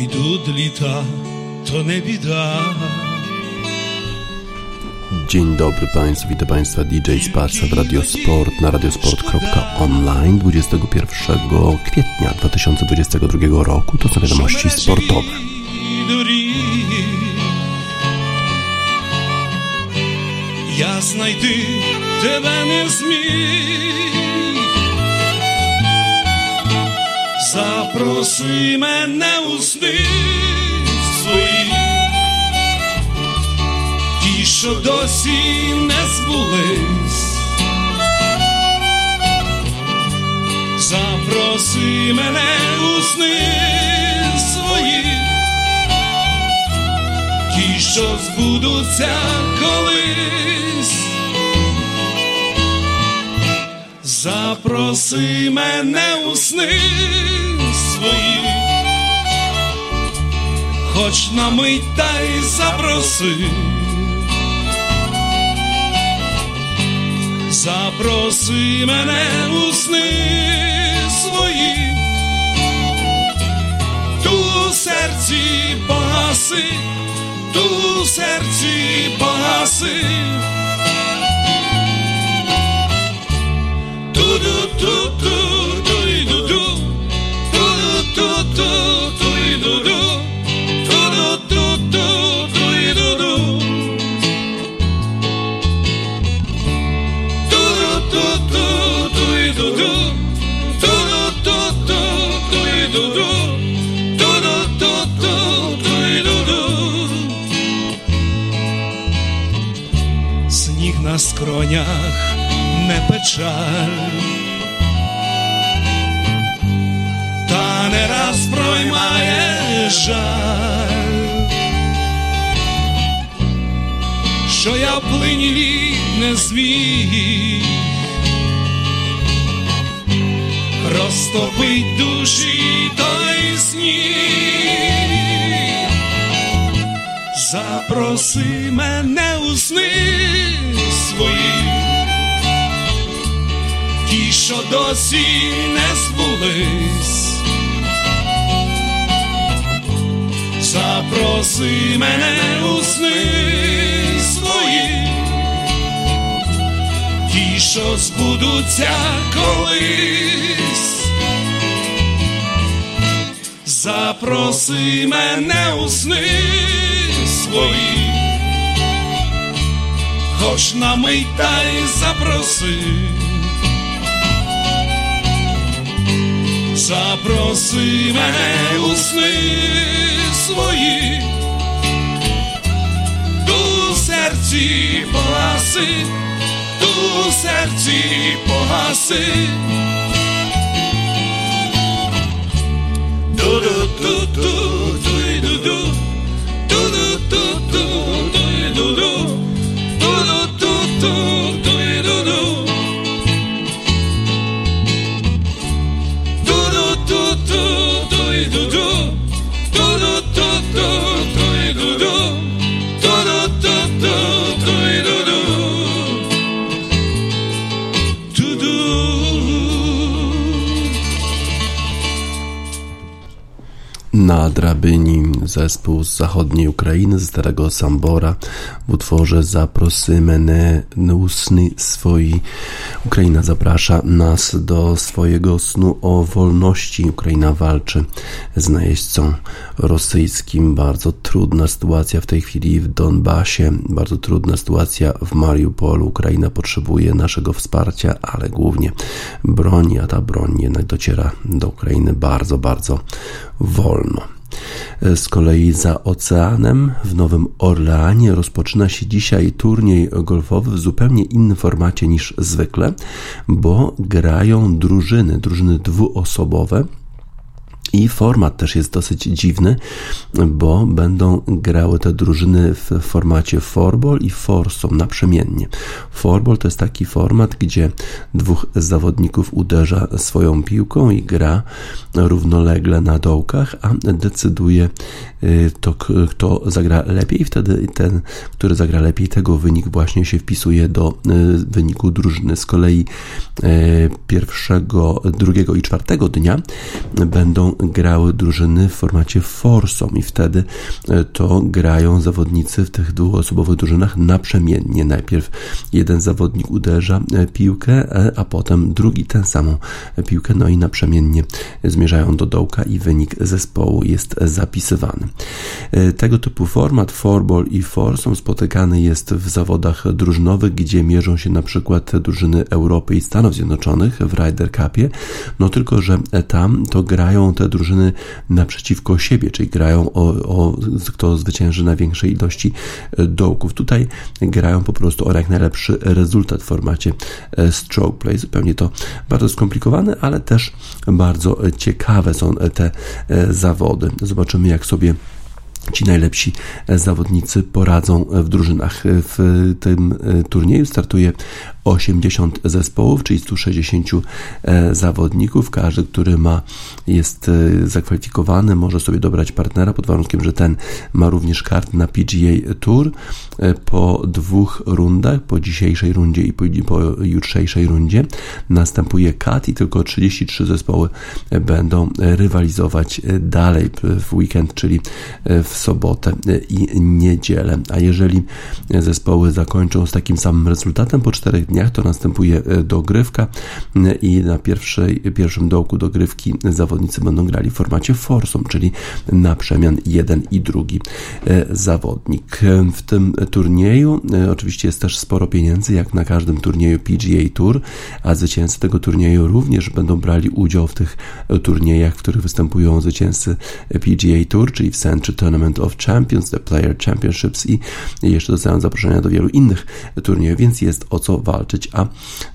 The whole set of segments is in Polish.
Ідуть літа, то не біда. Dzień dobry Państwu, witam Państwa DJ Spaca w Radiosport na radiosport.online 21 kwietnia 2022 roku. To są wiadomości sportowe. Я знайти тебе не зміг. Запроси мене у сни свої, ті, що досі не збулись. Запроси мене у сни свої, ті, що збудуться колись. Запроси мене у сни свої, хоч на мить та й запроси. Запроси мене у сни свої, ту в серці погаси, ту в серці погаси. На скронях не печаль, та не раз проймає жаль, що я плині не зміг. Розтопить душі той сніг. Запроси мене у сни свої, ті, що досі не збулись. Запроси мене у сни свої, ті, що збудуться колись. Запроси мене у сни свої, хоч на мить та й запроси. Запроси мене у сни свої, ту серці погаси, ту серці погаси. Ду-ду-ду-ду, ду-ду-ду, ду-ду-ду-ду, drabyni zespół z zachodniej Ukrainy, z starego Sambora w utworze Zaprosy mene usny swoi. Ukraina zaprasza nas do swojego snu o wolności. Ukraina walczy z najeźdźcą rosyjskim. Bardzo trudna sytuacja w tej chwili w Donbasie, bardzo trudna sytuacja w Mariupolu. Ukraina potrzebuje naszego wsparcia, ale głównie broni, a ta broń jednak dociera do Ukrainy bardzo, bardzo wolno. Z kolei za oceanem w Nowym Orleanie rozpoczyna się dzisiaj turniej golfowy w zupełnie innym formacie niż zwykle, bo grają drużyny, drużyny dwuosobowe. I format też jest dosyć dziwny, bo będą grały te drużyny w formacie forball i foursome naprzemiennie. Forball to jest taki format, gdzie dwóch zawodników uderza swoją piłką i gra równolegle na dołkach, a decyduje y, to, kto zagra lepiej. Wtedy ten, który zagra lepiej, tego wynik właśnie się wpisuje do y, wyniku drużyny. Z kolei y, pierwszego, drugiego i czwartego dnia będą grały drużyny w formacie foursome i wtedy to grają zawodnicy w tych dwuosobowych drużynach naprzemiennie. Najpierw jeden zawodnik uderza piłkę, a potem drugi tę samą piłkę, no i naprzemiennie zmierzają do dołka i wynik zespołu jest zapisywany. Tego typu format fourball i foursome spotykany jest w zawodach drużynowych, gdzie mierzą się na przykład drużyny Europy i Stanów Zjednoczonych w Ryder Cupie, no tylko, że tam to grają te drużyny naprzeciwko siebie, czyli grają o, o kto zwycięży na większej ilości dołków. Tutaj grają po prostu o jak najlepszy rezultat w formacie stroke play. Zupełnie to bardzo skomplikowane, ale też bardzo ciekawe są te zawody. Zobaczymy, jak sobie ci najlepsi zawodnicy poradzą w drużynach. W tym turnieju startuje 80 zespołów, czyli 160 e, zawodników. Każdy, który ma, jest e, zakwalifikowany, może sobie dobrać partnera pod warunkiem, że ten ma również kartę na PGA Tour. E, po dwóch rundach, po dzisiejszej rundzie i po, po jutrzejszej rundzie następuje cut i tylko 33 zespoły będą rywalizować dalej w weekend, czyli w sobotę i niedzielę. A jeżeli zespoły zakończą z takim samym rezultatem po czterech dniach, to następuje e, dogrywka e, i na pierwszej, pierwszym dołku dogrywki zawodnicy będą grali w formacie foursome, czyli na przemian jeden i drugi e, zawodnik. W tym turnieju oczywiście jest też sporo pieniędzy, jak na każdym turnieju PGA Tour, a zwycięzcy tego turnieju również będą brali udział w tych turniejach, w których występują zwycięzcy PGA Tour, czyli w Century Tournament of Champions, The Player Championships i jeszcze dostają zaproszenia do wielu innych turniejów, więc jest o co walczyć walczyć, a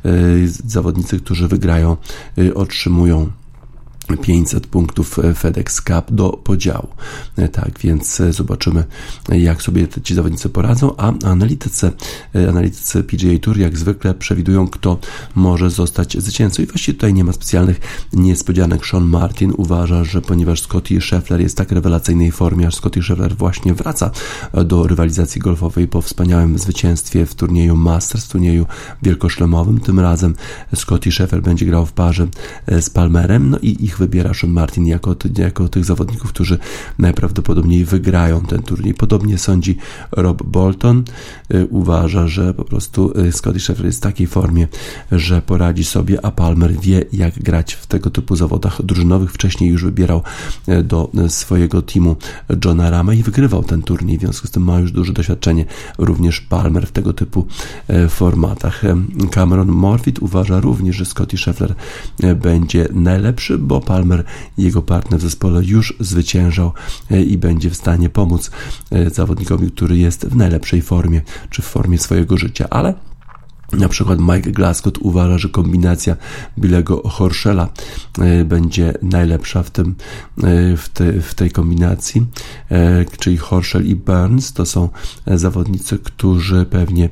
y, zawodnicy, którzy wygrają, y, otrzymują 500 punktów e, FedEx Cup do podziału. E, tak, więc e, zobaczymy, jak sobie ci zawodnicy poradzą, a analitycy, analitycy PGA Tour jak zwykle przewidują, kto może zostać zwycięzcą i właściwie tutaj nie ma specjalnych niespodzianek. Sean Martin uważa, że ponieważ Scotty Scheffler jest tak rewelacyjnej formie, aż Scotty Scheffler właśnie wraca do rywalizacji golfowej po wspaniałym zwycięstwie w turnieju Masters, w turnieju wielkoszlemowym. Tym razem Scotty Scheffler będzie grał w parze z Palmerem, no i ich ich wybiera Sean Martin jako, jako tych zawodników, którzy najprawdopodobniej wygrają ten turniej. Podobnie sądzi Rob Bolton. Y, uważa, że po prostu y, Scotty Scheffler jest w takiej formie, że poradzi sobie, a Palmer wie, jak grać w tego typu zawodach drużynowych. Wcześniej już wybierał y, do swojego teamu Johna Rama i wygrywał ten turniej, w związku z tym ma już duże doświadczenie również Palmer w tego typu formatach. Cameron Morfit uważa również, że Scotty Scheffler będzie najlepszy, bo Palmer i jego partner w zespole już zwyciężał e, i będzie w stanie pomóc e, zawodnikowi, który jest w najlepszej formie, czy w formie swojego życia, ale na przykład Mike Glasgow uważa, że kombinacja Billego Horschela e, będzie najlepsza w, tym, e, w, te, w tej kombinacji, e, czyli Horschel i Burns to są zawodnicy, którzy pewnie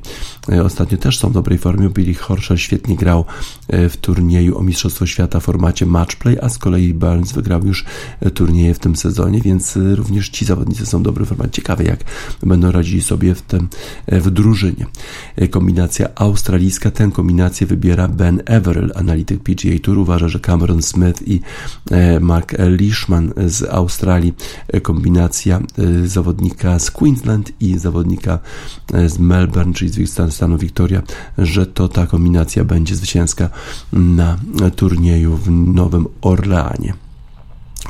ostatnio też są w dobrej formie. Billy Horschel świetnie grał w turnieju o Mistrzostwo Świata w formacie matchplay, a z kolei Burns wygrał już turnieje w tym sezonie, więc również ci zawodnicy są w dobrej formie. Ciekawe, jak będą radzili sobie w tym w drużynie. Kombinacja Austrii australijska tę kombinację wybiera Ben Everill, analityk PGA Tour. Uważa, że Cameron Smith i e, Mark Leishman z Australii, e, kombinacja e, zawodnika z Queensland i zawodnika z Melbourne, czyli z stanu Victoria, że to ta kombinacja będzie zwycięska na turnieju w Nowym Orleanie.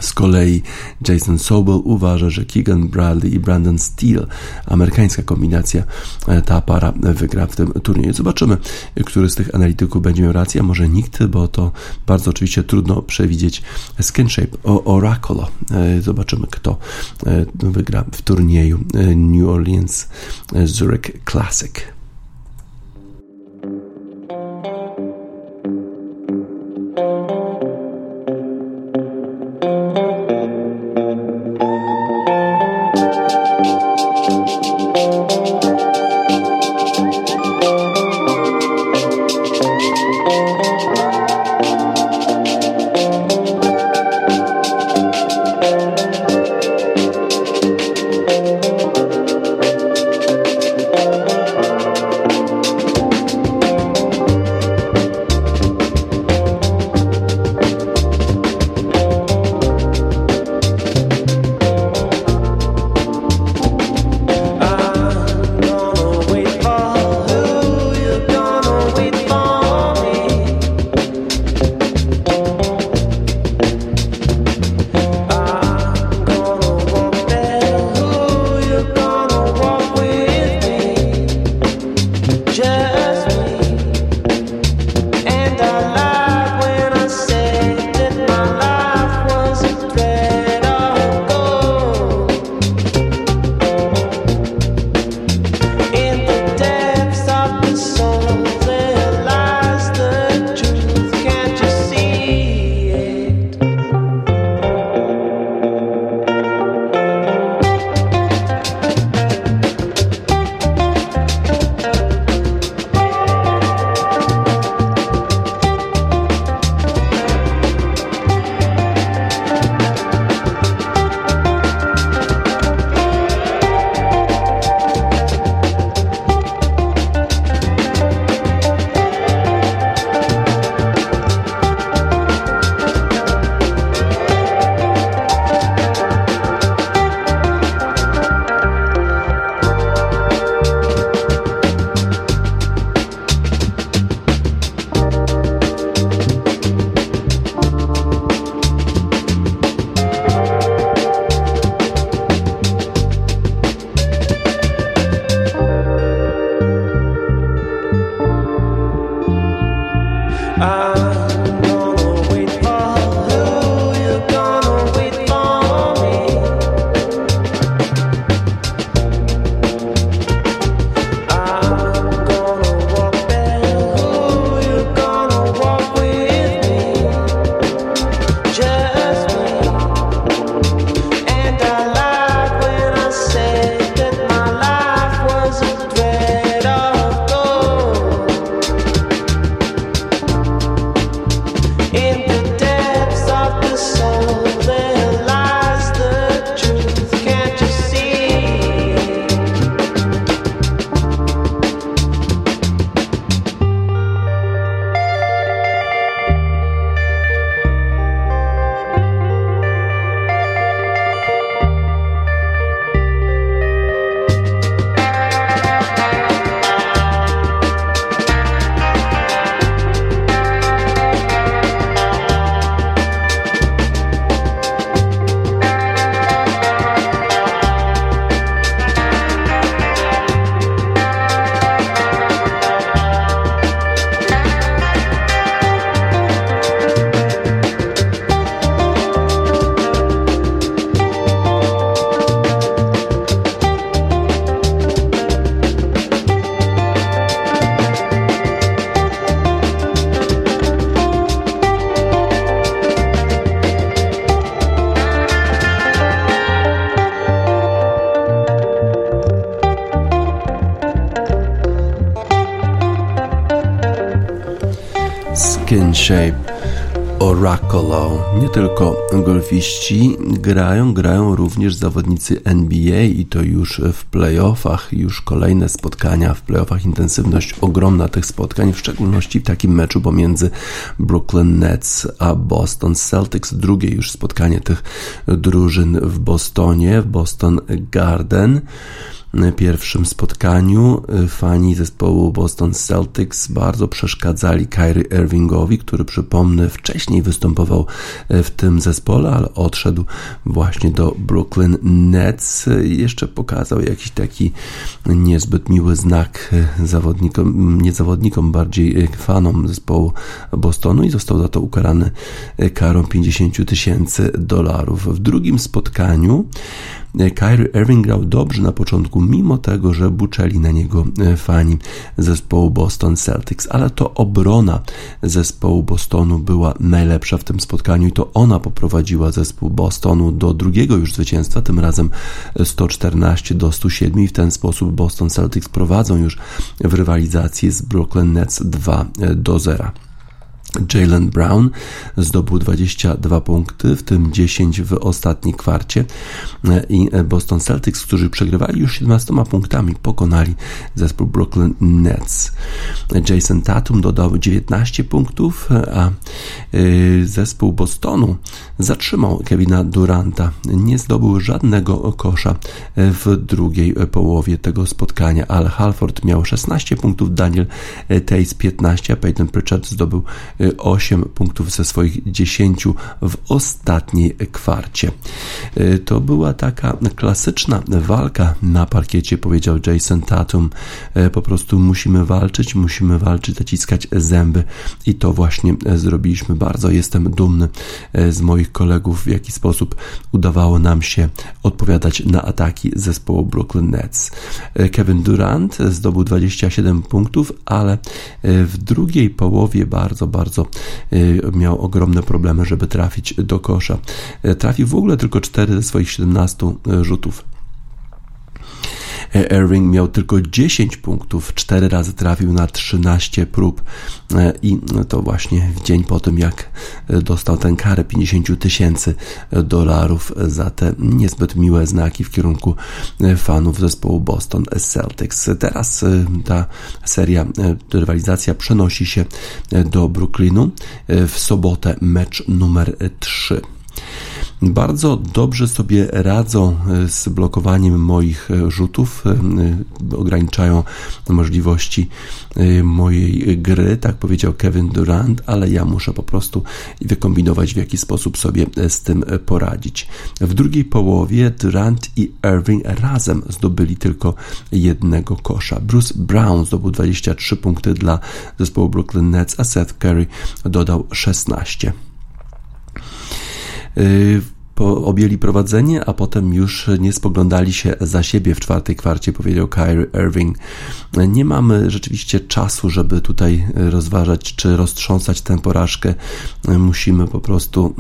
Z kolei Jason Sobel uważa, że Keegan Bradley i Brandon Steele, amerykańska kombinacja, e, ta para wygra w tym turnieju. Zobaczymy, który z tych analityków będzie miał rację, a może nikt, bo to bardzo oczywiście trudno przewidzieć. Skinshape Oracle. Zobaczymy, kto e, wygra w turnieju e, New Orleans Zurich Classic. Shape. Oracolo. Nie tylko golfiści grają, grają również zawodnicy NBA i to już w playoffach, już kolejne spotkania w playoffach, intensywność ogromna tych spotkań, w szczególności w takim meczu pomiędzy Brooklyn Nets a Boston Celtics. Drugie już spotkanie tych drużyn w Bostonie, w Boston Garden pierwszym spotkaniu y, fani zespołu Boston Celtics bardzo przeszkadzali Kyrie Irvingowi, który przypomnę wcześniej występował y, w tym zespole, ale odszedł właśnie do Brooklyn Nets. Jeszcze pokazał jakiś taki niezbyt miły znak y, zawodnikom, nie zawodnikom, bardziej fanom zespołu Bostonu i został za to ukarany karą 50 tysięcy dolarów. W drugim spotkaniu Kyrie Irving grał dobrze na początku, mimo tego, że buczeli na niego e, fani zespołu Boston Celtics, ale to obrona zespołu Bostonu była najlepsza w tym spotkaniu i to ona poprowadziła zespół Bostonu do drugiego już zwycięstwa, tym razem 114 do 107 i w ten sposób Boston Celtics prowadzą już w rywalizacji z Brooklyn Nets 2 do 0. Jalen Brown zdobył 22 punkty, w tym 10 w ostatniej kwarcie i Boston Celtics, którzy przegrywali już 17 punktami, pokonali zespół Brooklyn Nets. Jason Tatum dodał 19 punktów, a y, zespół Bostonu zatrzymał Kevina Duranta. Nie zdobył żadnego kosza w drugiej połowie tego spotkania, ale Halford miał 16 punktów, Daniel Tays 15, a Peyton Pritchard zdobył 8 punktów ze swoich 10 w ostatniej kwarcie. Y, to była taka klasyczna walka na parkiecie, powiedział Jason Tatum. Y, po prostu musimy walczyć, musimy walczyć, zaciskać zęby i to właśnie zrobiliśmy. Bardzo jestem dumny y, z moich kolegów, w jaki sposób udawało nam się odpowiadać na ataki zespołu Brooklyn Nets. Kevin Durant zdobył 27 punktów, ale w drugiej połowie bardzo, bardzo Y, miał ogromne problemy, żeby trafić do kosza. Y, trafił w ogóle tylko 4 ze swoich 17 y, rzutów. Irving miał tylko 10 punktów, 4 razy trafił na 13 prób i to właśnie w dzień po tym, jak dostał tę karę 50 tysięcy dolarów za te niezbyt miłe znaki w kierunku fanów zespołu Boston Celtics. Teraz ta seria, rywalizacja przenosi się do Brooklynu w sobotę mecz numer 3 bardzo dobrze sobie radzą e, z blokowaniem moich e, rzutów, e, ograniczają możliwości mojej gry, tak powiedział Kevin Durant, ale ja muszę po prostu wykombinować, w jaki sposób sobie z tym poradzić. W drugiej połowie Durant i Irving razem zdobyli tylko jednego kosza. Bruce Brown zdobył 23 punkty dla zespołu Brooklyn Nets, a Seth Curry dodał 16 po, objęli prowadzenie, a potem już nie spoglądali się za siebie w czwartej kwarcie, powiedział Kyrie Irving. Nie mamy rzeczywiście czasu, żeby tutaj rozważać czy roztrząsać tę porażkę. Musimy po prostu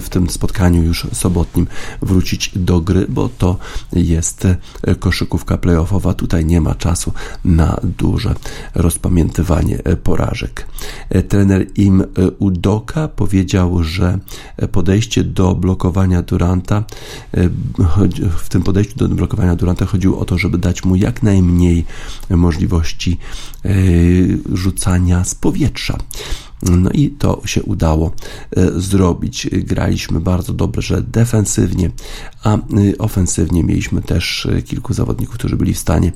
w tym spotkaniu już sobotnim wrócić do gry, bo to jest koszykówka playoffowa. Tutaj nie ma czasu na duże rozpamiętywanie porażek. Trener Im Udoka powiedział, że podejście do blokowania Duranta, w tym podejściu do blokowania Duranta chodziło o to, żeby dać mu jak najmniej możliwości e, rzucania z powietrza. No i to się udało e, zrobić. Graliśmy bardzo dobrze defensywnie, a e, ofensywnie mieliśmy też e, kilku zawodników, którzy byli w stanie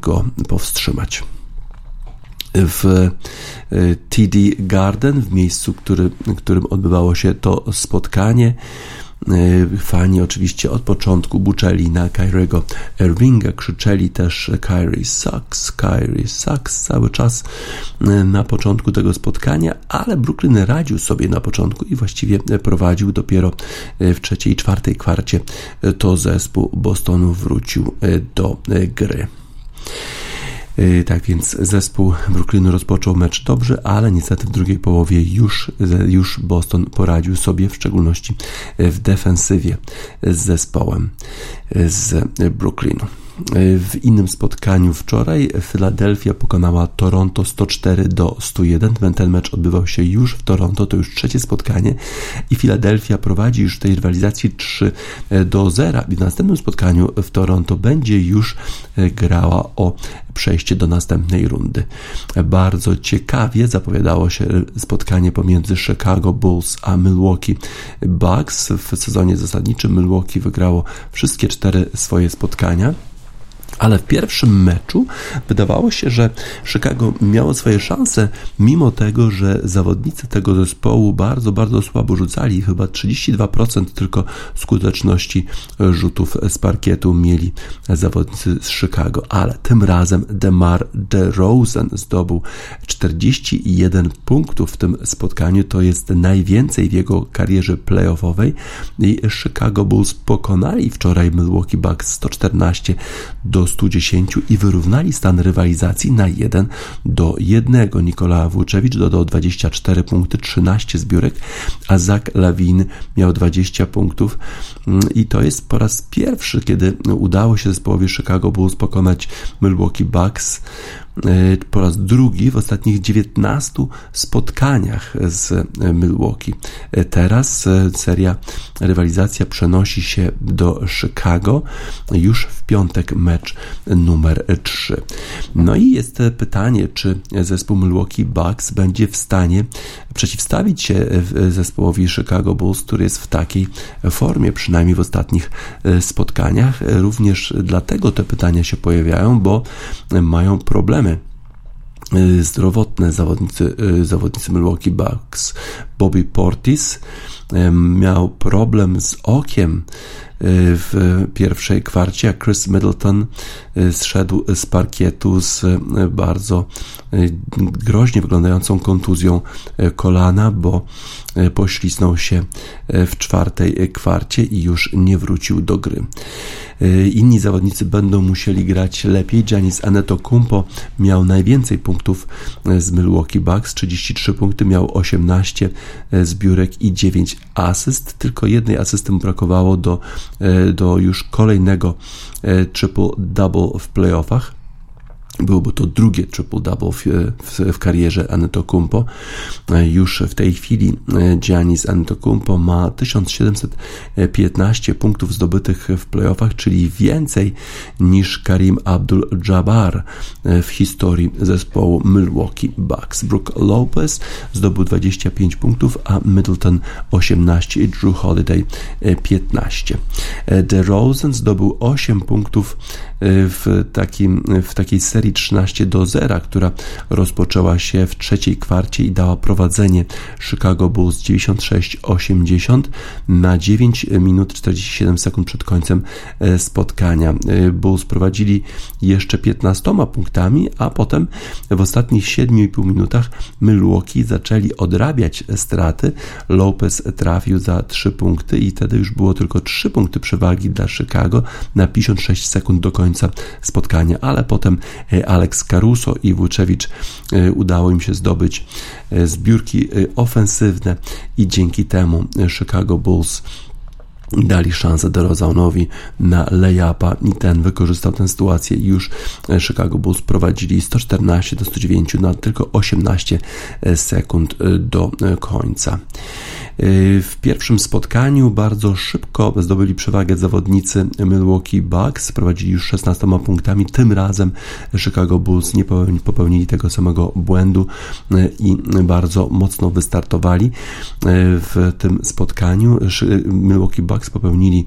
go powstrzymać w TD Garden, w miejscu, który, którym odbywało się to spotkanie. Y, fani oczywiście od początku buczeli na Kyriego Irvinga, krzyczeli też Kyrie sucks, Kyrie sucks cały czas y, na początku tego spotkania, ale Brooklyn radził sobie na początku i właściwie prowadził dopiero y, w trzeciej i czwartej kwarcie to zespół Bostonu wrócił do gry. Y, tak więc zespół Brooklynu rozpoczął mecz dobrze, ale niestety w drugiej połowie już, już Boston poradził sobie, w szczególności w defensywie z zespołem z Brooklynu. W innym spotkaniu wczoraj Philadelphia pokonała Toronto 104 do 101. Ten mecz odbywał się już w Toronto, to już trzecie spotkanie i Philadelphia prowadzi już w tej rywalizacji 3 do 0. I w następnym spotkaniu w Toronto będzie już grała o przejście do następnej rundy. Bardzo ciekawie zapowiadało się spotkanie pomiędzy Chicago Bulls a Milwaukee Bucks. W sezonie zasadniczym Milwaukee wygrało wszystkie cztery swoje spotkania. Ale w pierwszym meczu wydawało się, że Chicago miało swoje szanse, mimo tego, że zawodnicy tego zespołu bardzo, bardzo słabo rzucali. Chyba 32% tylko skuteczności rzutów z parkietu mieli zawodnicy z Chicago. Ale tym razem DeMar DeRozan zdobył 41 punktów w tym spotkaniu. To jest najwięcej w jego karierze playoffowej. I Chicago Bulls pokonali wczoraj Milwaukee Bucks 114 do 110 i wyrównali stan rywalizacji na 1 do 1. Nikola Włóczewicz dodał 24 punkty, 13 zbiórek, a Zach Lawin miał 20 punktów mm, i to jest po raz pierwszy, kiedy udało się zespołowi Chicago Bulls pokonać Milwaukee Bucks po raz drugi w ostatnich 19 spotkaniach z e, Milwaukee. E, teraz seria rywalizacja przenosi się do Chicago już w piątek mecz numer 3. No i jest pytanie, czy zespół Milwaukee Bucks będzie w stanie przeciwstawić się zespołowi Chicago Bulls, który jest w takiej formie, przynajmniej w ostatnich spotkaniach. Również dlatego te pytania się pojawiają, bo mają problemy zdrowotne zawodnicy, y, zawodnicy Milwaukee Bucks. Bobby Portis miał problem z okiem w pierwszej kwarcie, a Chris Middleton y, zszedł z parkietu z y, bardzo groźnie wyglądającą kontuzją kolana, bo poślisnął się w czwartej kwarcie i już nie wrócił do gry. Inni zawodnicy będą musieli grać lepiej. Giannis Kumpo miał najwięcej punktów z Milwaukee Bucks, 33 punkty, miał 18 zbiórek i 9 asyst. Tylko jednej asysty mu brakowało do E, do już kolejnego e, triple-double w playoffach. Byłoby to drugie triple-double w, w, w, karierze Antetokounmpo. E, już w tej chwili e, Giannis Antetokounmpo ma 1715 punktów zdobytych w playoffach, czyli więcej niż Karim Abdul-Jabbar e, w historii zespołu Milwaukee Bucks. Brook Lopez zdobył 25 punktów, a Middleton 18 i Drew Holiday 15. DeRozan zdobył 8 punktów w, takim, w takiej serii 13 do 0, która rozpoczęła się w trzeciej kwarcie i dała prowadzenie Chicago Bulls 96-80 na 9 minut 47 sekund przed końcem e, spotkania. E, Bulls prowadzili jeszcze 15 punktami, a potem w ostatnich 7,5 minutach Milwaukee zaczęli odrabiać straty. Lopez trafił za 3 punkty i wtedy już było tylko 3 punkty przewagi dla Chicago na 56 sekund do końca spotkania, ale potem e, Alex Caruso i Włóczewicz e, udało im się zdobyć e, zbiórki ofensywne i dzięki temu Chicago Bulls dali szansę DeRozanowi na layupa i ten wykorzystał tę sytuację i już Chicago Bulls prowadzili 114 do 109 na tylko 18 sekund do końca. W pierwszym spotkaniu bardzo szybko zdobyli przewagę zawodnicy Milwaukee Bucks, prowadzili już 16 punktami. Tym razem Chicago Bulls nie popełnili tego samego błędu e, i bardzo mocno wystartowali e, w tym spotkaniu. Milwaukee Bucks popełnili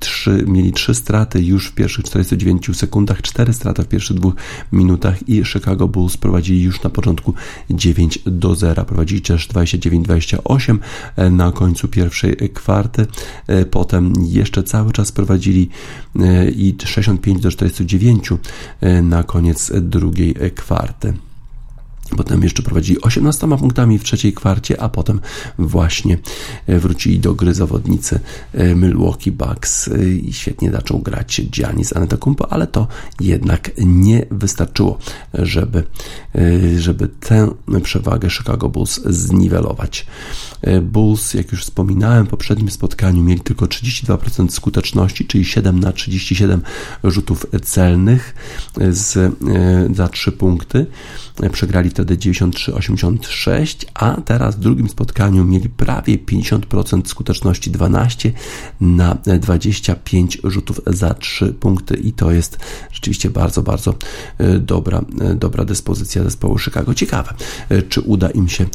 3, e, mieli 3 straty już w pierwszych 49 sekundach, 4 straty w pierwszych dwóch minutach i Chicago Bulls prowadzili już na początku 9 do 0. Prowadzili też 29-28 E, na końcu pierwszej kwarty. E, potem jeszcze cały czas prowadzili i 65 do 49 na koniec drugiej kwarty. Potem jeszcze prowadzili 18 punktami w trzeciej kwarcie, a potem właśnie e, wrócili do gry zawodnicy e, Milwaukee Bucks e, i świetnie zaczął grać Giannis Antetokounmpo, ale to jednak nie wystarczyło, żeby, żeby tę przewagę Chicago Bulls zniwelować. Bulls, jak już wspominałem w poprzednim spotkaniu, mieli tylko 32% skuteczności, czyli 7 na 37 rzutów celnych z, za 3 punkty. Przegrali wtedy 93-86, a teraz w drugim spotkaniu mieli prawie 50% skuteczności 12 na 25 rzutów za 3 punkty. I to jest rzeczywiście bardzo, bardzo e, dobra, e, dobra dyspozycja zespołu Chicago. Ciekawe, e, czy uda im się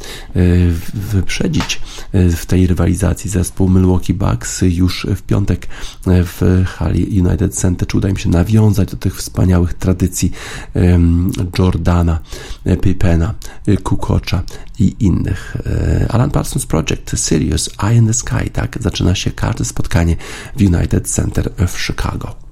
wyprzedzić w tej rywalizacji zespół Milwaukee Bucks już w piątek w hali United Center, czy uda im się nawiązać do tych wspaniałych tradycji Jordana, Pippena, Kukocza i innych. E, Alan Parsons Project, Sirius, Eye in the Sky, tak zaczyna się każde spotkanie w United Center w Chicago.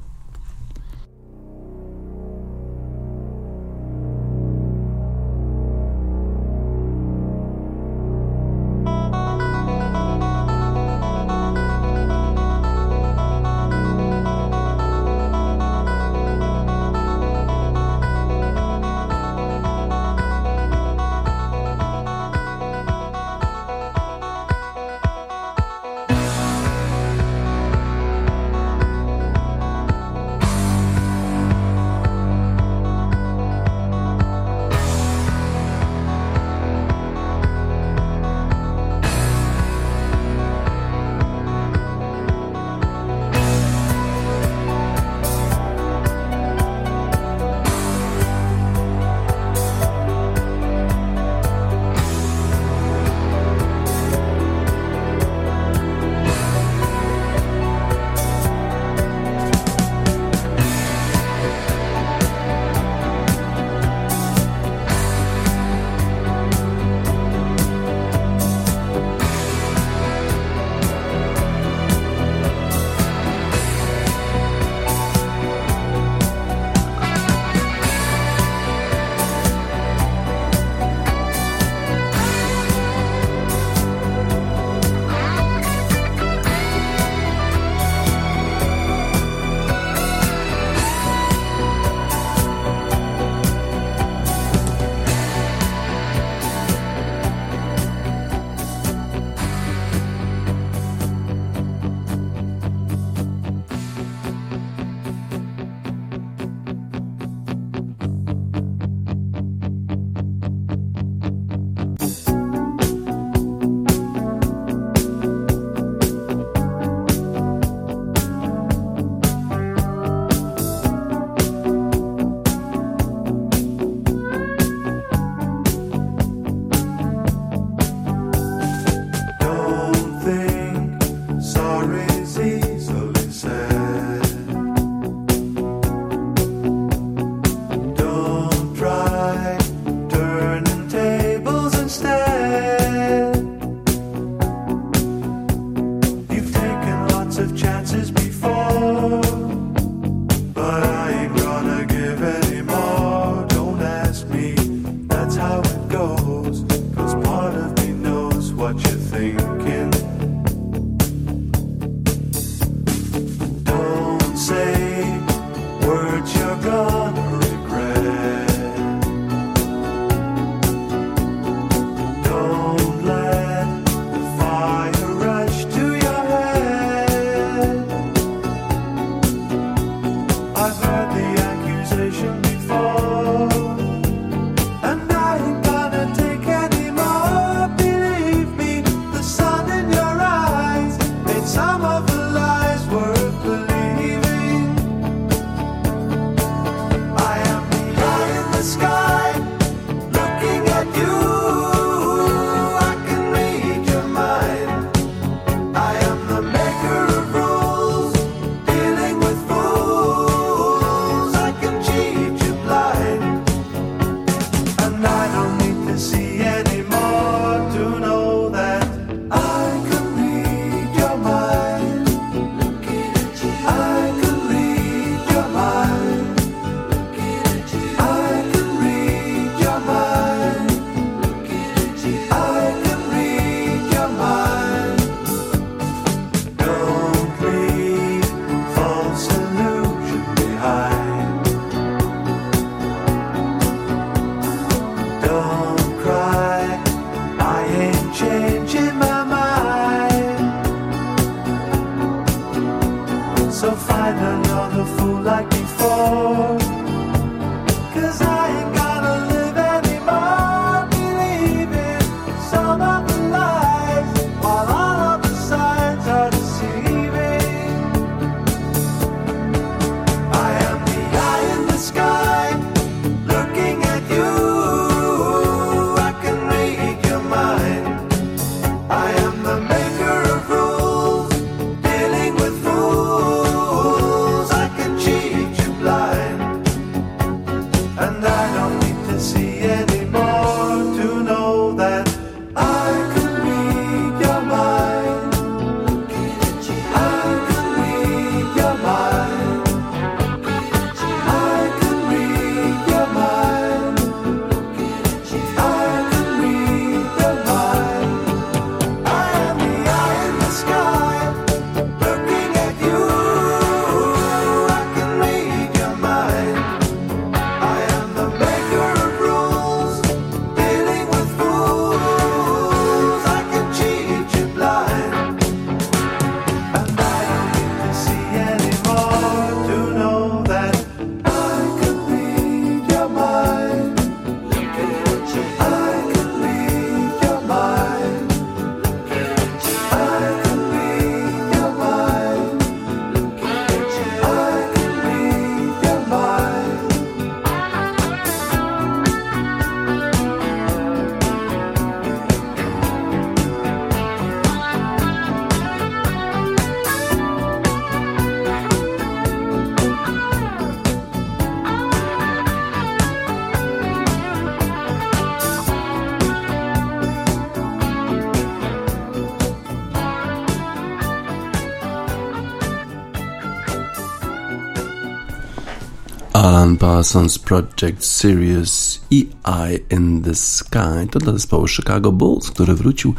Alan Parsons Project Series i Eye in the Sky to dla zespołu Chicago Bulls, który wrócił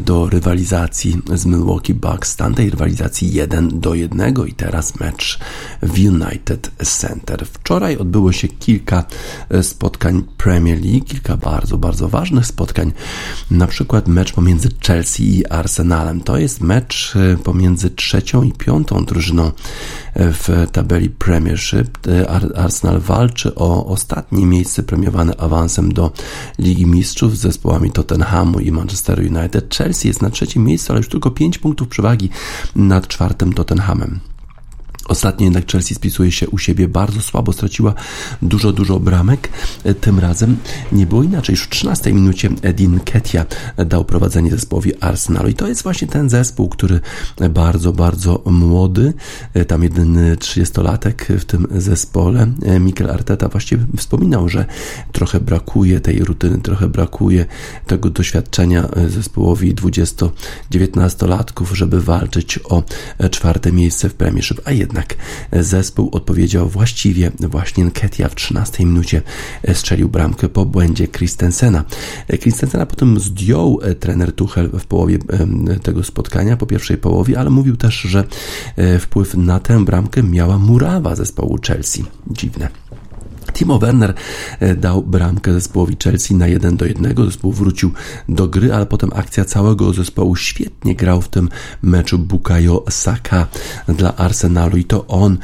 do rywalizacji z Milwaukee Bucks, tamtej rywalizacji 1 do 1 i teraz mecz w United Center. Wczoraj odbyło się kilka spotkań Premier League, kilka bardzo, bardzo ważnych spotkań, na przykład mecz pomiędzy Chelsea i Arsenalem. To jest mecz pomiędzy trzecią i piątą drużyną w tabeli Premiership. Arsenal walczy o ostatnie miejsce premiowane awansem do Ligi Mistrzów z zespołami Tottenhamu i Manchester United. Chelsea jest na trzecim miejscu, ale już tylko 5 punktów przewagi nad czwartym Tottenhamem. Ostatnio jednak Chelsea spisuje się u siebie bardzo słabo, straciła dużo, dużo bramek. Tym razem nie było inaczej. Już w 13 minucie Edin Ketia dał prowadzenie zespołowi Arsenalu i to jest właśnie ten zespół, który bardzo, bardzo młody, tam jedyny 30-latek w tym zespole. Mikel Arteta właściwie wspominał, że trochę brakuje tej rutyny, trochę brakuje tego doświadczenia zespołowi 20-19-latków, żeby walczyć o czwarte miejsce w Premiership, a jednak jednak zespół odpowiedział właściwie. Właśnie Nketia w 13 minucie strzelił bramkę po błędzie Christensena. Christensena potem zdjął trener Tuchel w połowie tego spotkania, po pierwszej połowie, ale mówił też, że wpływ na tę bramkę miała murawa zespołu Chelsea. Dziwne. Timo Werner e, dał bramkę zespołowi Chelsea na 1 do 1. Zespół wrócił do gry, ale potem akcja całego zespołu świetnie grał w tym meczu Bukayo Saka dla Arsenalu i to on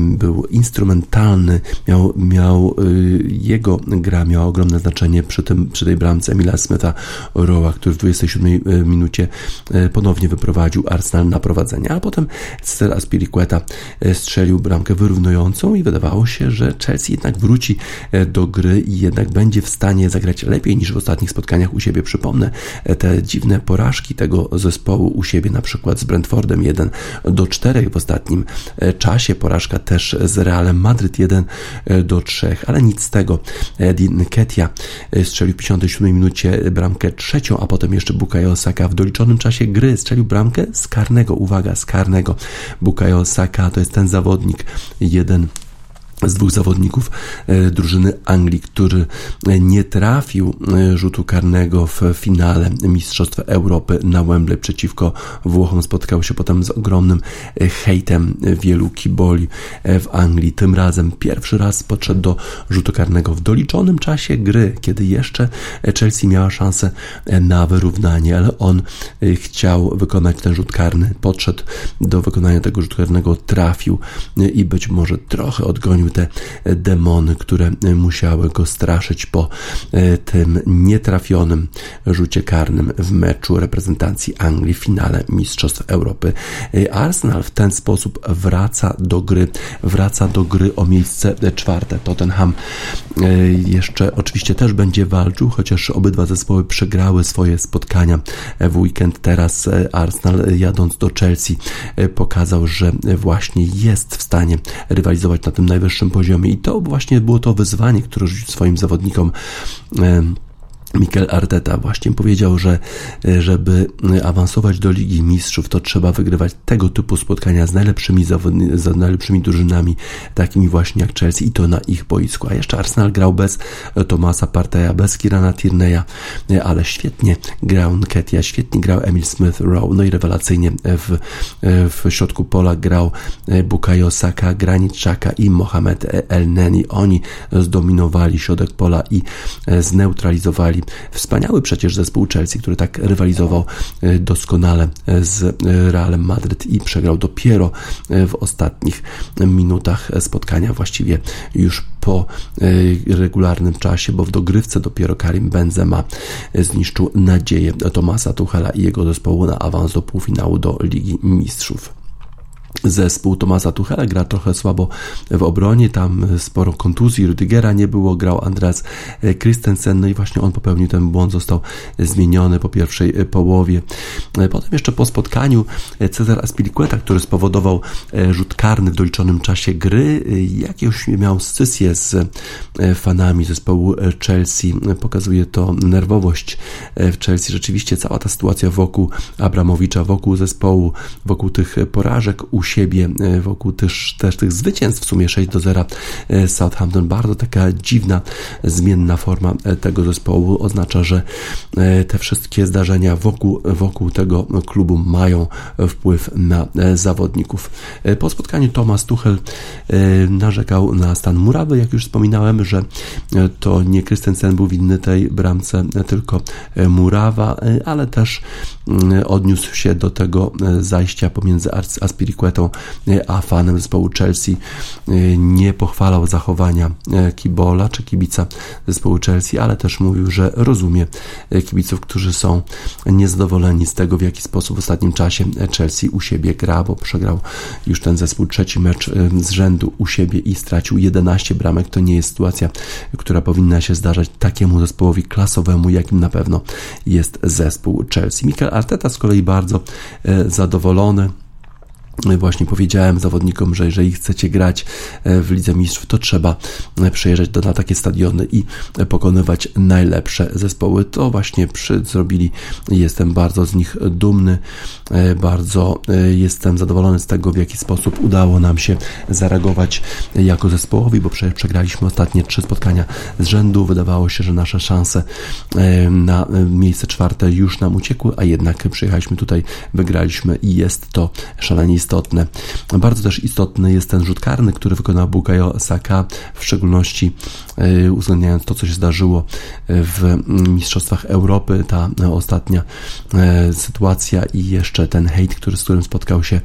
był instrumentalny, miał, miał y, jego gra miała ogromne znaczenie przy, tym, przy tej bramce Emila Smitha Roa, który w 27 y, minucie ponownie wyprowadził Arsenal na prowadzenie, a potem Cel Aspiriqueta strzelił bramkę wyrównującą i wydawało się, że Chelsea jednak wróci e, do gry i jednak będzie w stanie zagrać lepiej niż w ostatnich spotkaniach u siebie. Przypomnę e, te dziwne porażki tego zespołu u siebie, na przykład z Brentfordem 1 do 4 w ostatnim e, czasie, porażka też z Realem Madryt 1 do 3, ale nic z tego. Eddie Ketia strzelił w 57 minucie bramkę trzecią, a potem jeszcze Bukayo Saka w doliczonym czasie gry strzelił bramkę z karnego. Uwaga, z karnego. Bukayo Saka to jest ten zawodnik, jeden z dwóch zawodników e, drużyny Anglii, który e, nie trafił e, rzutu karnego w finale Mistrzostw Europy na Wembley przeciwko Włochom. Spotkał się potem z ogromnym hejtem wielu kiboli w Anglii. Tym razem pierwszy raz podszedł do rzutu karnego w doliczonym czasie gry, kiedy jeszcze Chelsea miała szansę na wyrównanie, ale on chciał wykonać ten rzut karny. Podszedł do wykonania tego rzutu karnego, trafił i być może trochę odgonił te demony, które musiały go straszyć po e, tym nietrafionym rzucie karnym w meczu reprezentacji Anglii w finale Mistrzostw Europy. E, Arsenal w ten sposób wraca do gry, wraca do gry o miejsce czwarte. Tottenham e, jeszcze oczywiście też będzie walczył, chociaż obydwa zespoły przegrały swoje spotkania w weekend. Teraz Arsenal jadąc do Chelsea pokazał, że właśnie jest w stanie rywalizować na tym najwyższym poziomie. I to właśnie było to wyzwanie, które rzucił swoim zawodnikom Mikel Arteta właśnie powiedział, że e, żeby awansować do Ligi Mistrzów, to trzeba wygrywać tego typu spotkania z najlepszymi zawodni- z najlepszymi drużynami, takimi właśnie jak Chelsea i to na ich boisku. A jeszcze Arsenal grał bez Tomasa Parteja, bez Kirana Tierney'a, e, ale świetnie grał Nketia, świetnie grał Emil Smith Rowe, no i rewelacyjnie w, e, w środku pola grał Bukayo Saka, Granit Xhaka i Mohamed El Neni. Oni zdominowali środek pola i zneutralizowali Wspaniały przecież zespół Chelsea, który tak rywalizował e, doskonale e, z e, Realem Madryt i przegrał dopiero w ostatnich minutach spotkania, właściwie już po regularnym czasie, bo w dogrywce dopiero Karim Benzema zniszczył nadzieję Tomasa Tuchela i jego zespołu na awans do półfinału do Ligi Mistrzów zespół Tomasa Tuchela gra trochę słabo w obronie, tam sporo kontuzji, Rüdigera nie było, grał Andreas Christensen, no i właśnie on popełnił ten błąd, został zmieniony po pierwszej połowie. Potem jeszcze po spotkaniu Cezar Aspilicueta, który spowodował rzut karny w doliczonym czasie gry, jakieś miał scysję z fanami zespołu Chelsea. Pokazuje to nerwowość w Chelsea. Rzeczywiście cała ta sytuacja wokół Abramowicza, wokół zespołu, wokół tych porażek u siebie e, wokół też, też tych zwycięstw, w sumie 6 do 0 e, Southampton. Bardzo taka dziwna, zmienna forma e, tego zespołu oznacza, że te wszystkie zdarzenia wokół, wokół tego klubu mają wpływ na zawodników. Po spotkaniu Thomas Tuchel narzekał na stan murawy, jak już wspominałem, że to nie Christensen był winny tej bramce, tylko murawa, ale też mm, odniósł się do tego zajścia pomiędzy Aspiriquet E, a fanem zespołu Chelsea e, nie pochwalał zachowania e, Kibola czy kibica zespołu Chelsea, ale też mówił, że rozumie kibiców, którzy są niezadowoleni z tego, w jaki sposób w ostatnim czasie Chelsea u siebie gra, bo przegrał już ten zespół trzeci mecz z rzędu u siebie i stracił 11 bramek. To nie jest sytuacja, która powinna się zdarzać takiemu zespołowi klasowemu, jakim na pewno jest zespół Chelsea. Mikel Arteta z kolei bardzo zadowolony Właśnie powiedziałem zawodnikom, że jeżeli chcecie grać e, w Lidze Mistrzów, to trzeba e, przyjeżdżać do, na takie stadiony i pokonywać najlepsze zespoły. To właśnie przy, zrobili. Jestem bardzo z nich dumny, e, bardzo jestem zadowolony z tego, w jaki sposób udało nam się zareagować jako zespołowi, bo przegraliśmy ostatnie trzy spotkania z rzędu. Wydawało się, że nasze szanse na miejsce czwarte już nam uciekły, a jednak przyjechaliśmy tutaj, wygraliśmy i jest to szalenie istotne. Bardzo też istotny jest ten rzut karny, który wykonał Bukayo Saka, w szczególności e, uwzględniając to, co się zdarzyło w Mistrzostwach Europy, ta ostatnia e, sytuacja i jeszcze ten hejt, który, z którym spotkał się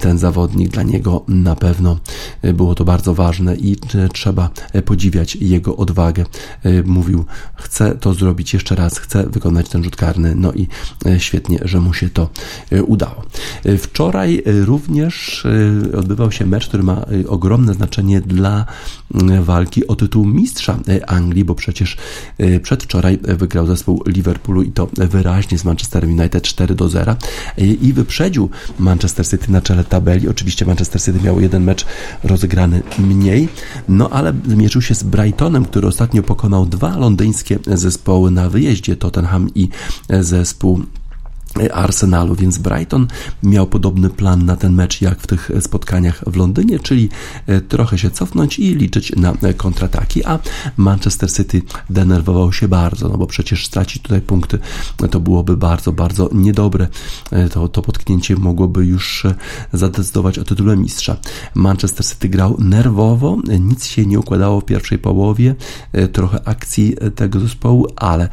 ten zawodnik. Dla niego na pewno było to bardzo ważne i trzeba podziwiać jego odwagę. Mówił, chcę to zrobić jeszcze raz, chcę wykonać ten rzut karny, no i świetnie, że mu się to udało. Wczoraj również y, odbywał się mecz, który ma y, ogromne znaczenie dla y, walki o tytuł mistrza Anglii, bo przecież przedwczoraj wygrał zespół Liverpoolu i to wyraźnie z Manchesterem United 4 do 0 i wyprzedził Manchester City na czele tabeli. Oczywiście Manchester City miał jeden mecz rozegrany mniej, no ale zmierzył się z Brightonem, który ostatnio pokonał dwa londyńskie zespoły na wyjeździe Tottenham i zespół Arsenalu, więc Brighton miał podobny plan na ten mecz jak w tych spotkaniach w Londynie, czyli e, trochę się cofnąć i liczyć na e, kontrataki, a Manchester City denerwował się bardzo, no bo przecież stracić tutaj punkty to byłoby bardzo, bardzo niedobre. E, to, to potknięcie mogłoby już zadecydować o tytule mistrza. Manchester City grał nerwowo, nic się nie układało w pierwszej połowie, trochę akcji tego zespołu, ale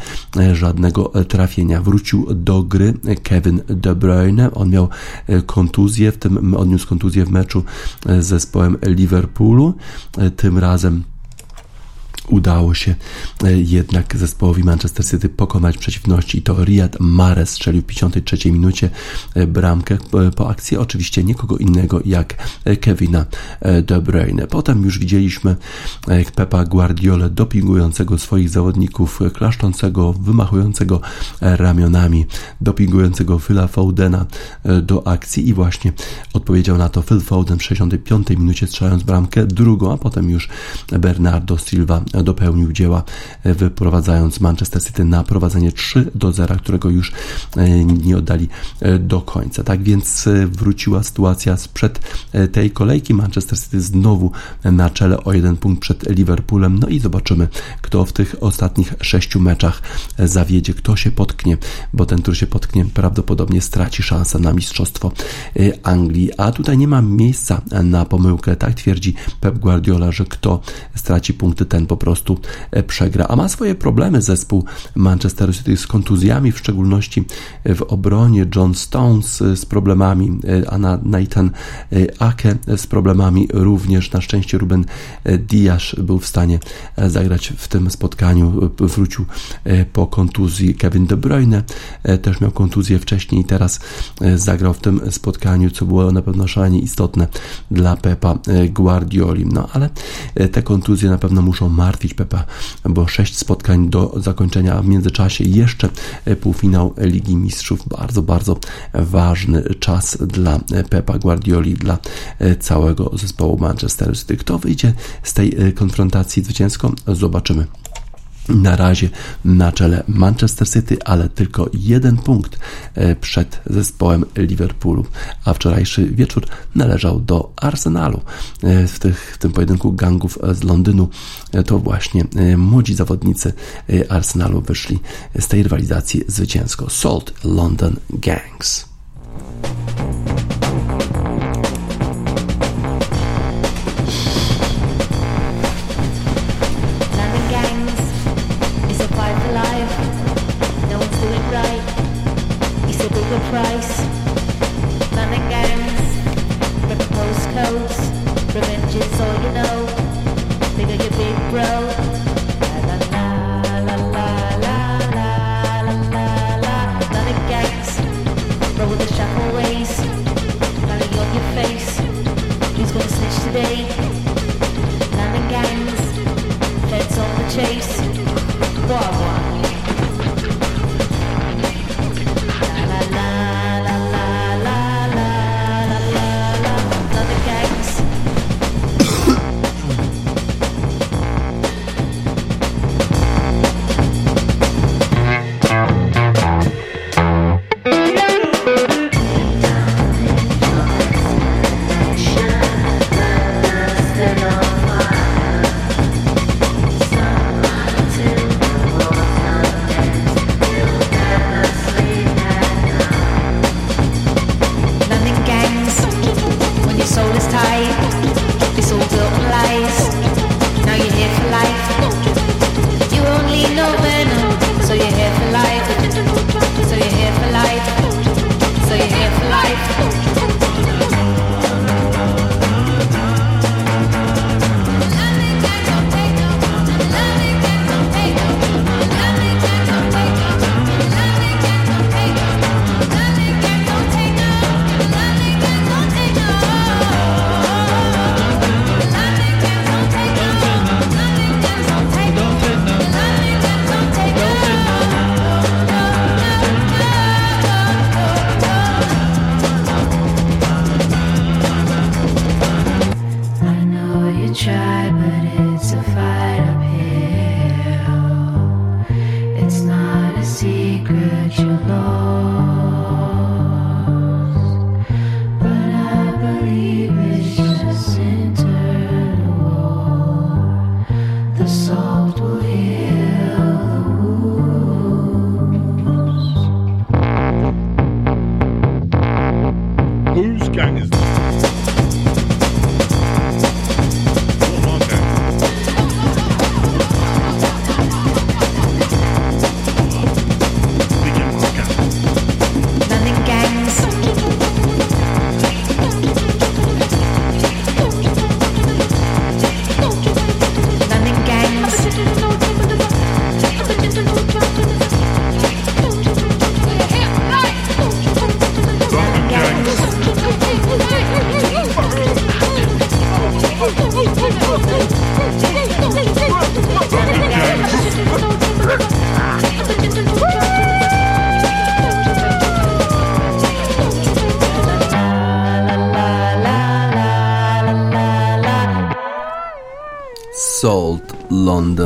żadnego trafienia. Wrócił do gry Kevin De Bruyne. On miał e, kontuzję, w tym odniósł kontuzję w meczu e, z zespołem Liverpoolu. E, tym razem udało się e, jednak zespołowi Manchester City pokonać przeciwności i to Riyad Mahrez strzelił w 53 minucie e, bramkę e, po akcji, oczywiście nikogo innego jak Kevina De Bruyne. Potem już widzieliśmy Pepa Guardiola dopingującego swoich zawodników, klaszczącego, wymachującego ramionami, dopingującego Phila Foudena do akcji i właśnie odpowiedział na to Phil Foden w 65 minucie strzelając bramkę drugą, a potem już Bernardo Silva dopełnił dzieła, e, wyprowadzając Manchester City na prowadzenie 3 do 0, którego już e, nie oddali e, do końca. Tak więc wróciła sytuacja sprzed tej kolejki. Manchester City znowu na czele o jeden punkt przed Liverpoolem. No i zobaczymy, kto w tych ostatnich sześciu meczach zawiedzie, kto się potknie, bo ten, który się potknie, prawdopodobnie straci szansę na mistrzostwo Anglii. A tutaj nie ma miejsca na pomyłkę. Tak twierdzi Pep Guardiola, że kto straci punkty, ten po prostu prostu e, przegra. A ma swoje problemy zespół Manchester City z kontuzjami, w szczególności w obronie John Stones z problemami, e, a Nathan e, Ake z problemami również. Na szczęście Ruben Diaz był w stanie zagrać w tym spotkaniu. Wrócił po kontuzji Kevin De Bruyne, też miał kontuzję wcześniej i teraz zagrał w tym spotkaniu, co było na pewno szalenie istotne dla Pepa Guardioli. No ale te kontuzje na pewno muszą martwić martwić Pepa, bo sześć spotkań do zakończenia, a w międzyczasie jeszcze półfinał Ligi Mistrzów. Bardzo, bardzo ważny czas dla Pepa Guardioli, dla całego zespołu Manchester City. Kto wyjdzie z tej konfrontacji zwycięsko? Zobaczymy na razie na czele Manchester City, ale tylko jeden punkt e, przed zespołem Liverpoolu, a wczorajszy wieczór należał do Arsenalu. E, w, tych, w tym pojedynku gangów z Londynu e, to właśnie młodzi zawodnicy Arsenalu wyszli z tej rywalizacji zwycięsko. Salt London Gangs.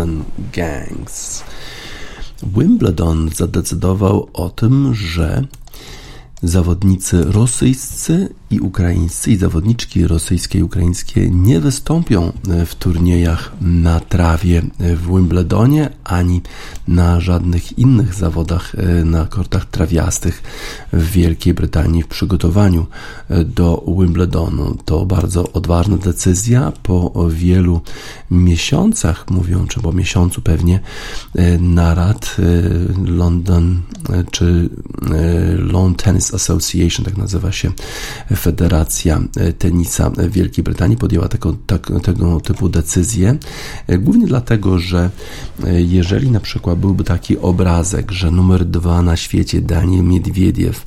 London Gangs. Wimbledon zadecydował o tym, że zawodnicy rosyjscy i ukraińscy i zawodniczki rosyjskie i ukraińskie nie wystąpią e, w turniejach na trawie e, w Wimbledonie ani na żadnych innych zawodach e, na kortach trawiastych w Wielkiej Brytanii w przygotowaniu do Wimbledonu. To bardzo odważna decyzja po wielu miesiącach, mówią, czy po miesiącu pewnie, narad London czy Lawn Tennis Association, tak nazywa się Federacja e, Tenisa Wielkiej Brytanii podjęła tego, tak, tego typu decyzję, e, głównie dlatego, że e, jeżeli na przykład byłby taki obrazek, że numer dwa na świecie Daniel Miedwiediew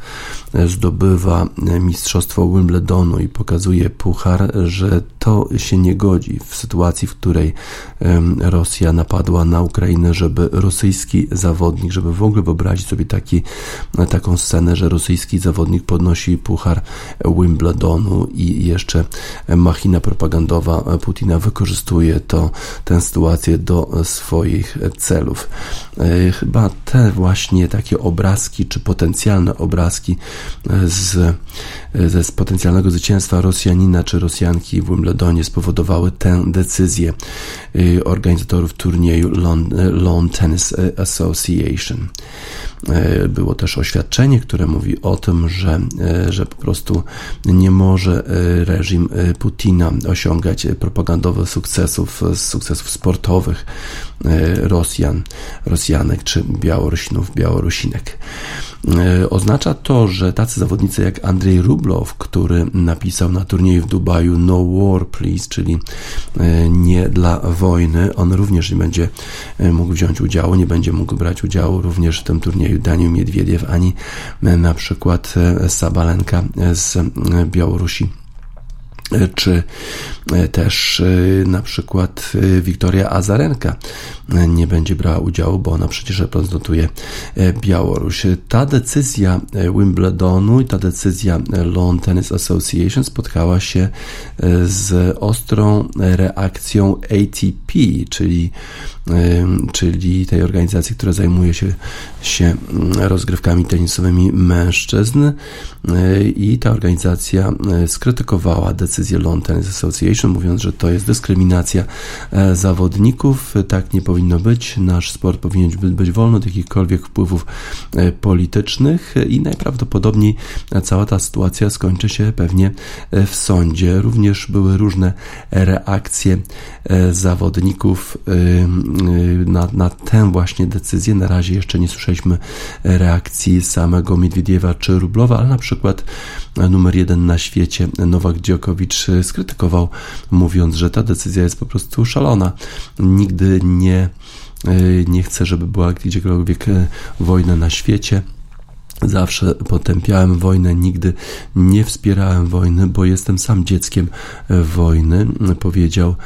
zdobywa mistrzostwo Wimbledonu i pokazuje puchar, że to się nie godzi w sytuacji, w której Rosja napadła na Ukrainę, żeby rosyjski zawodnik, żeby w ogóle wyobrazić sobie taki, taką scenę, że rosyjski zawodnik podnosi puchar Wimbledonu i jeszcze machina propagandowa Putina wykorzystuje to, tę sytuację do swoich celów. E, chyba te właśnie takie obrazki, czy potencjalne obrazki z, ze potencjalnego zwycięstwa Rosjanina czy Rosjanki w Wimbledonie spowodowały tę decyzję e, organizatorów turnieju Lawn Tennis Association. E, było też oświadczenie, które mówi o tym, że, e, że po prostu nie może e, reżim Putina osiągać propagandowych sukcesów, sukcesów sportowych Rosjan, Rosjanek czy Białorusinów, Białorusinek. Oznacza to, że tacy zawodnicy jak Andrzej Rublow, który napisał na turnieju w Dubaju No War Please, czyli nie dla wojny, on również nie będzie mógł wziąć udziału, nie będzie mógł brać udziału również w tym turnieju Daniel Miedwiediew, ani e, na przykład e, Sabalenka z e, Białorusi czy też na przykład Wiktoria Azarenka nie będzie brała udziału, bo ona przecież reprezentuje Białoruś. Ta decyzja Wimbledonu i ta decyzja Lawn Tennis Association spotkała się z ostrą reakcją ATP, czyli czyli tej organizacji, która zajmuje się, się mm, rozgrywkami tenisowymi mężczyzn. I ta organizacja skrytykowała decyzję Lawn Tennis Association, mówiąc, że to jest dyskryminacja e, zawodników, tak nie powinno być, nasz sport powinien być, wolny od jakichkolwiek wpływów e, politycznych. I najprawdopodobniej cała ta sytuacja skończy się pewnie e, w sądzie. Również były różne reakcje zawodników na, na tę właśnie decyzję. Na razie jeszcze nie słyszeliśmy reakcji samego Miedwiediewa czy Rublowa, ale na przykład numer jeden na świecie Nowak Dziokowicz skrytykował, mówiąc, że ta decyzja jest po prostu szalona. Nigdy nie, y, nie chcę, żeby była gdziekolwiek y, wojna na świecie. Zawsze potępiałem wojnę, nigdy nie wspierałem wojny, bo jestem sam dzieckiem wojny, powiedział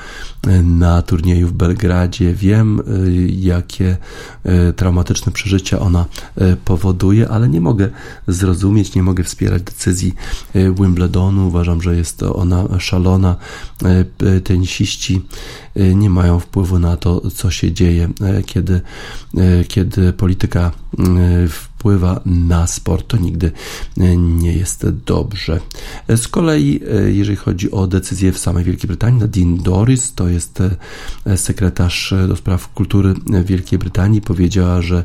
na turnieju w Belgradzie. Wiem, jakie e, traumatyczne przeżycia ona e, powoduje, ale nie mogę zrozumieć, nie mogę wspierać decyzji Wimbledonu. Uważam, że jest ona szalona. Tenisiści nie mają wpływu na to, co się dzieje, kiedy, kiedy polityka wpływa na sport, to nigdy nie jest dobrze. Z kolei, jeżeli chodzi o decyzję w samej Wielkiej Brytanii, Nadine Doris, to jest sekretarz do spraw kultury Wielkiej Brytanii, powiedziała, że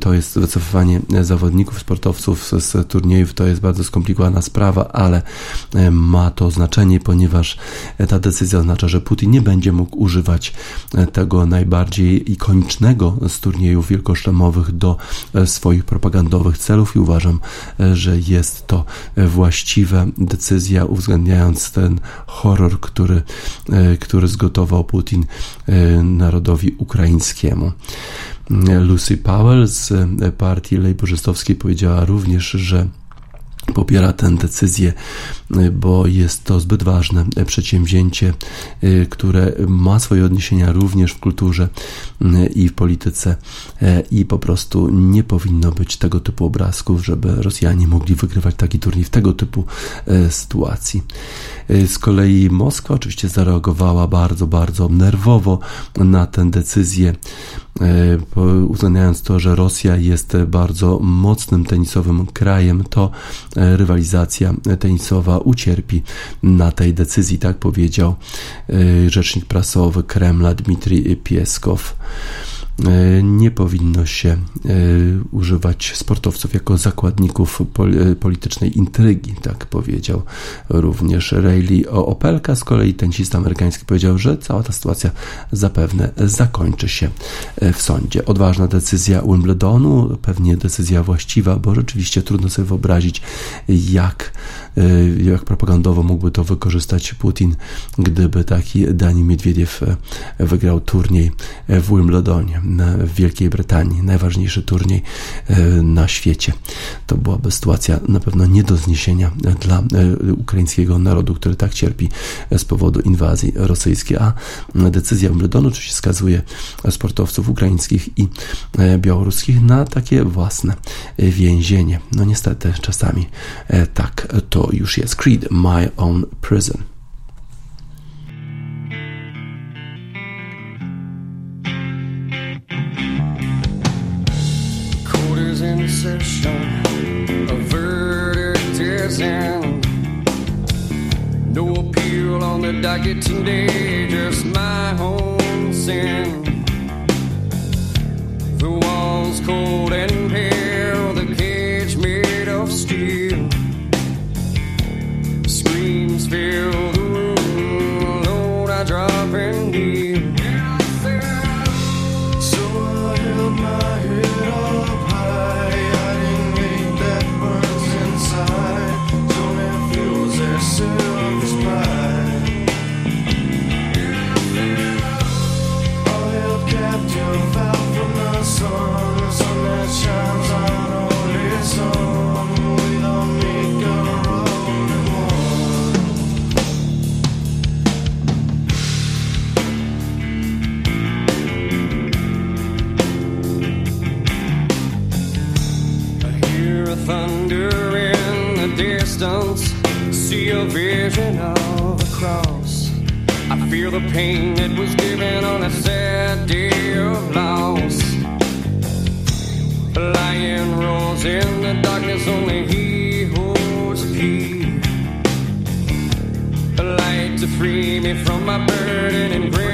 to jest wycofywanie zawodników, sportowców z turniejów, to jest bardzo skomplikowana sprawa, ale ma to znaczenie, ponieważ ta decyzja oznacza, że Putin nie będzie mógł używać tego najbardziej ikonicznego z turniejów wielkoszlemowych do swoich propagand propagandowych celów. I uważam, e, że jest to e, właściwa decyzja, uwzględniając ten horror, który, e, który zgotował Putin narodowi ukraińskiemu. Lucy Powell z partii lejburzystowskiej powiedziała również, że popiera tę decyzję, bo jest to zbyt ważne przedsięwzięcie, które ma swoje odniesienia również w kulturze i w polityce i po prostu nie powinno być tego typu obrazków, żeby Rosjanie mogli wygrywać taki turniej w tego typu sytuacji. Z kolei Moskwa oczywiście zareagowała bardzo, bardzo nerwowo na tę decyzję uwzględniając to, że Rosja jest bardzo mocnym tenisowym krajem, to rywalizacja tenisowa ucierpi na tej decyzji, tak powiedział rzecznik prasowy Kremla Dmitrij Pieskow. E, nie powinno się e, używać sportowców jako zakładników e, politycznej intrygi, tak powiedział również Rayleigh Opelka. Z kolei tenisista amerykański powiedział, że cała ta sytuacja zapewne zakończy się w sądzie. Odważna decyzja Wimbledonu, pewnie decyzja właściwa, bo rzeczywiście trudno sobie wyobrazić, jak, jak propagandowo mógłby to wykorzystać Putin, gdyby taki Dani Miedwiediew wygrał turniej w Wimbledonie w Wielkiej Brytanii, najważniejszy turniej e, na świecie. To byłaby sytuacja na pewno nie do zniesienia dla e, ukraińskiego narodu, który tak cierpi z powodu inwazji rosyjskiej, a decyzja Wimbledonu oczywiście skazuje sportowców ukraińskich i e, białoruskich na takie własne więzienie. No niestety czasami tak to już jest. Creed, My Own Prison. No appeal on the docket today, just my own sin. The walls cold and pale, the cage made of steel. Fill the room, Lord, I drop vision of a cross. I feel the pain that was given on a sad day of loss. Lion roars in the darkness, only he holds the key. A light to free me from my burden and grant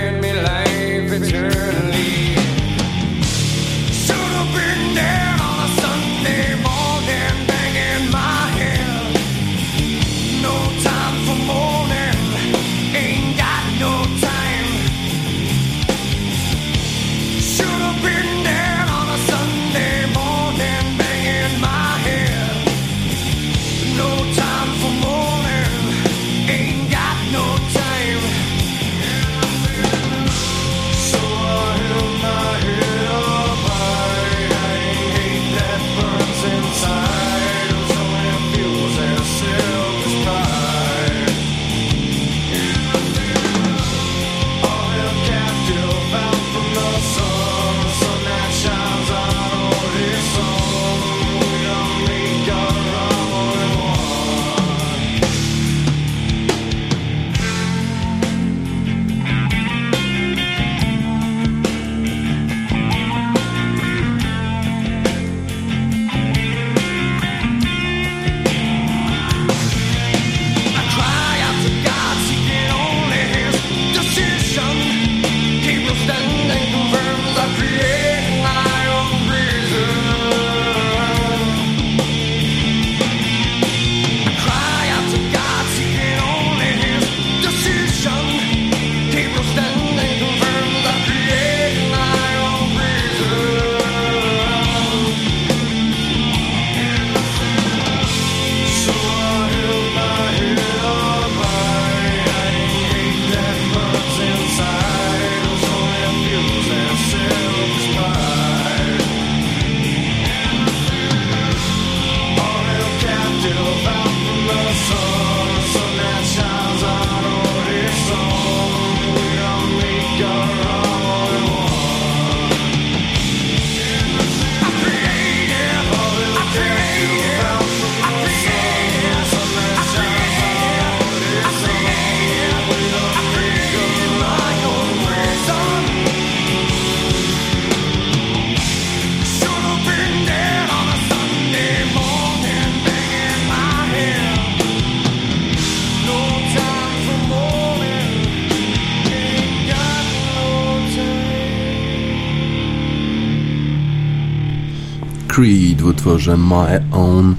utworze My Own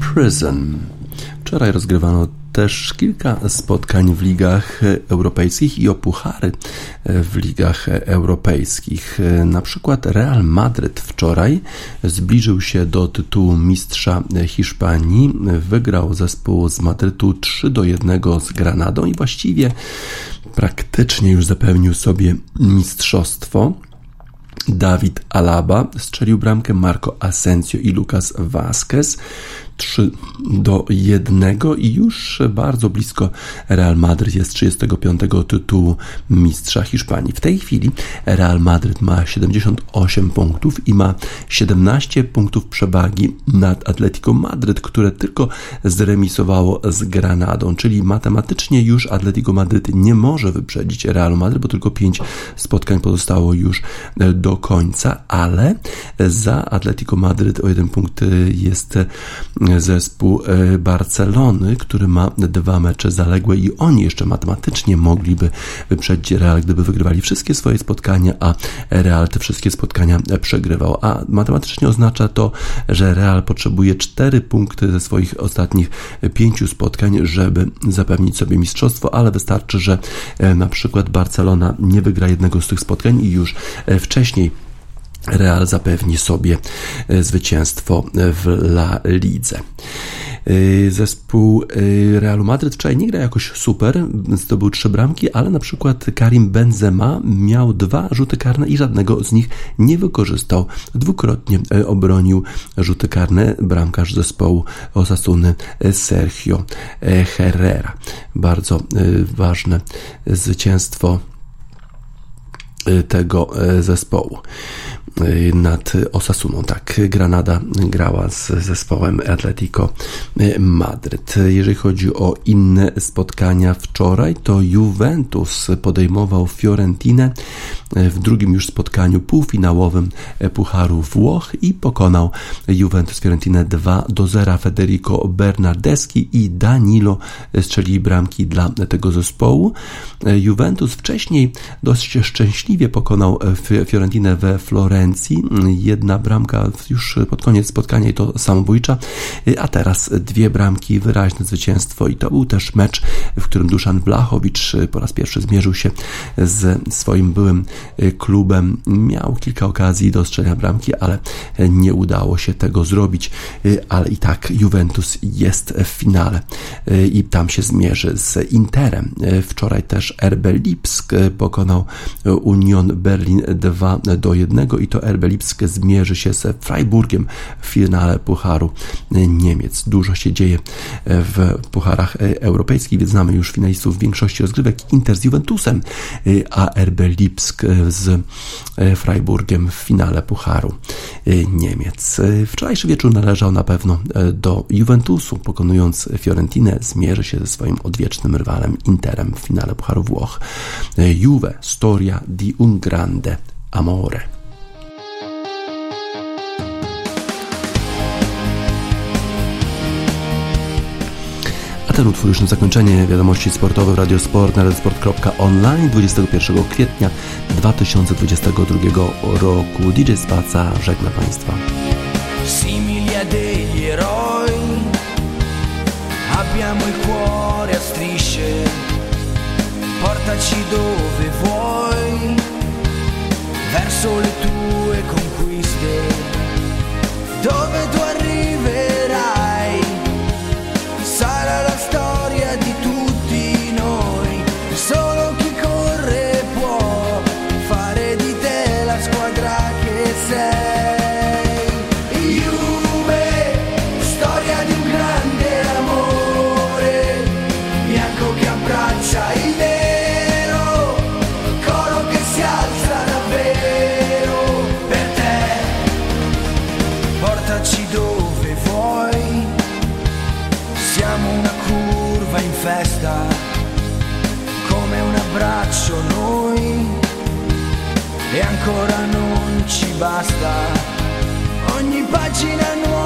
Prison. Wczoraj rozgrywano też kilka spotkań w ligach europejskich i opuchary w ligach europejskich. Na przykład Real Madryt wczoraj zbliżył się do tytułu mistrza Hiszpanii. Wygrał zespół z Madrytu 3 do 1 z Granadą i właściwie praktycznie już zapewnił sobie mistrzostwo. Dawid Alaba strzelił bramkę Marco Asensio i Lucas Vazquez. 3 do 1 i już bardzo blisko Real Madryt jest 35 tytułu mistrza Hiszpanii. W tej chwili Real Madryt ma 78 punktów i ma 17 punktów przewagi nad Atletico Madryt, które tylko zremisowało z Granadą, czyli matematycznie już Atletico Madryt nie może wyprzedzić Realu Madryt, bo tylko 5 spotkań pozostało już do końca, ale za Atletico Madryt o jeden punkt jest zespół e, Barcelony, który ma dwa mecze zaległe i oni jeszcze matematycznie mogliby wyprzedzić Real, gdyby wygrywali wszystkie swoje spotkania, a Real te wszystkie spotkania przegrywał. A matematycznie oznacza to, że Real potrzebuje cztery punkty ze swoich ostatnich pięciu spotkań, żeby zapewnić sobie mistrzostwo, ale wystarczy, że e, na przykład Barcelona nie wygra jednego z tych spotkań i już e, wcześniej Real zapewni sobie e, zwycięstwo w La Lidze. E, zespół e, Realu Madryt wczoraj nie gra jakoś super, zdobył trzy bramki, ale na przykład Karim Benzema miał dwa rzuty karne i żadnego z nich nie wykorzystał. Dwukrotnie obronił rzuty karne bramkarz zespołu Osasuny Sergio Herrera. Bardzo ważne zwycięstwo tego zespołu. Y, nad Osasuną. Tak, Granada grała z zespołem Atletico Madryt. Jeżeli chodzi o inne spotkania wczoraj, to Juventus podejmował Fiorentinę w drugim już spotkaniu półfinałowym Pucharu Włoch i pokonał Juventus Fiorentinę 2 do 0. Federico Bernardeschi i Danilo strzeli bramki dla tego zespołu. Juventus wcześniej dość szczęśliwie pokonał Fiorentinę we Florencji Jedna bramka już pod koniec spotkania i to samobójcza, a teraz dwie bramki, wyraźne zwycięstwo i to był też mecz, w którym Duszan Blachowicz po raz pierwszy zmierzył się z swoim byłym klubem. Miał kilka okazji do strzelenia bramki, ale nie udało się tego zrobić, ale i tak Juventus jest w finale i tam się zmierzy z Interem. Wczoraj też RB Lipsk pokonał Union Berlin 2 do 1 i to RB Lipsk zmierzy się z Freiburgiem w finale Pucharu Niemiec. Dużo się dzieje w pucharach europejskich, więc znamy już finalistów w większości rozgrywek Inter z Juventusem, a RB Lipsk z Freiburgiem w finale Pucharu Niemiec. Wczorajszy wieczór należał na pewno do Juventusu, pokonując Fiorentinę, zmierzy się ze swoim odwiecznym rywalem Interem w finale Pucharu Włoch. Juve, storia di un grande amore. Ten utwór już na zakończenie wiadomości sportowych Radio Sport na radiosport.online 21 kwietnia 2022 roku. DJ Spaca żegna Państwa. Abbiamo il cuore a strisce Portaci dove vuoi Verso le tue conquiste Dove tu testa, come un abbraccio noi, e ancora non ci basta, ogni pagina nuova.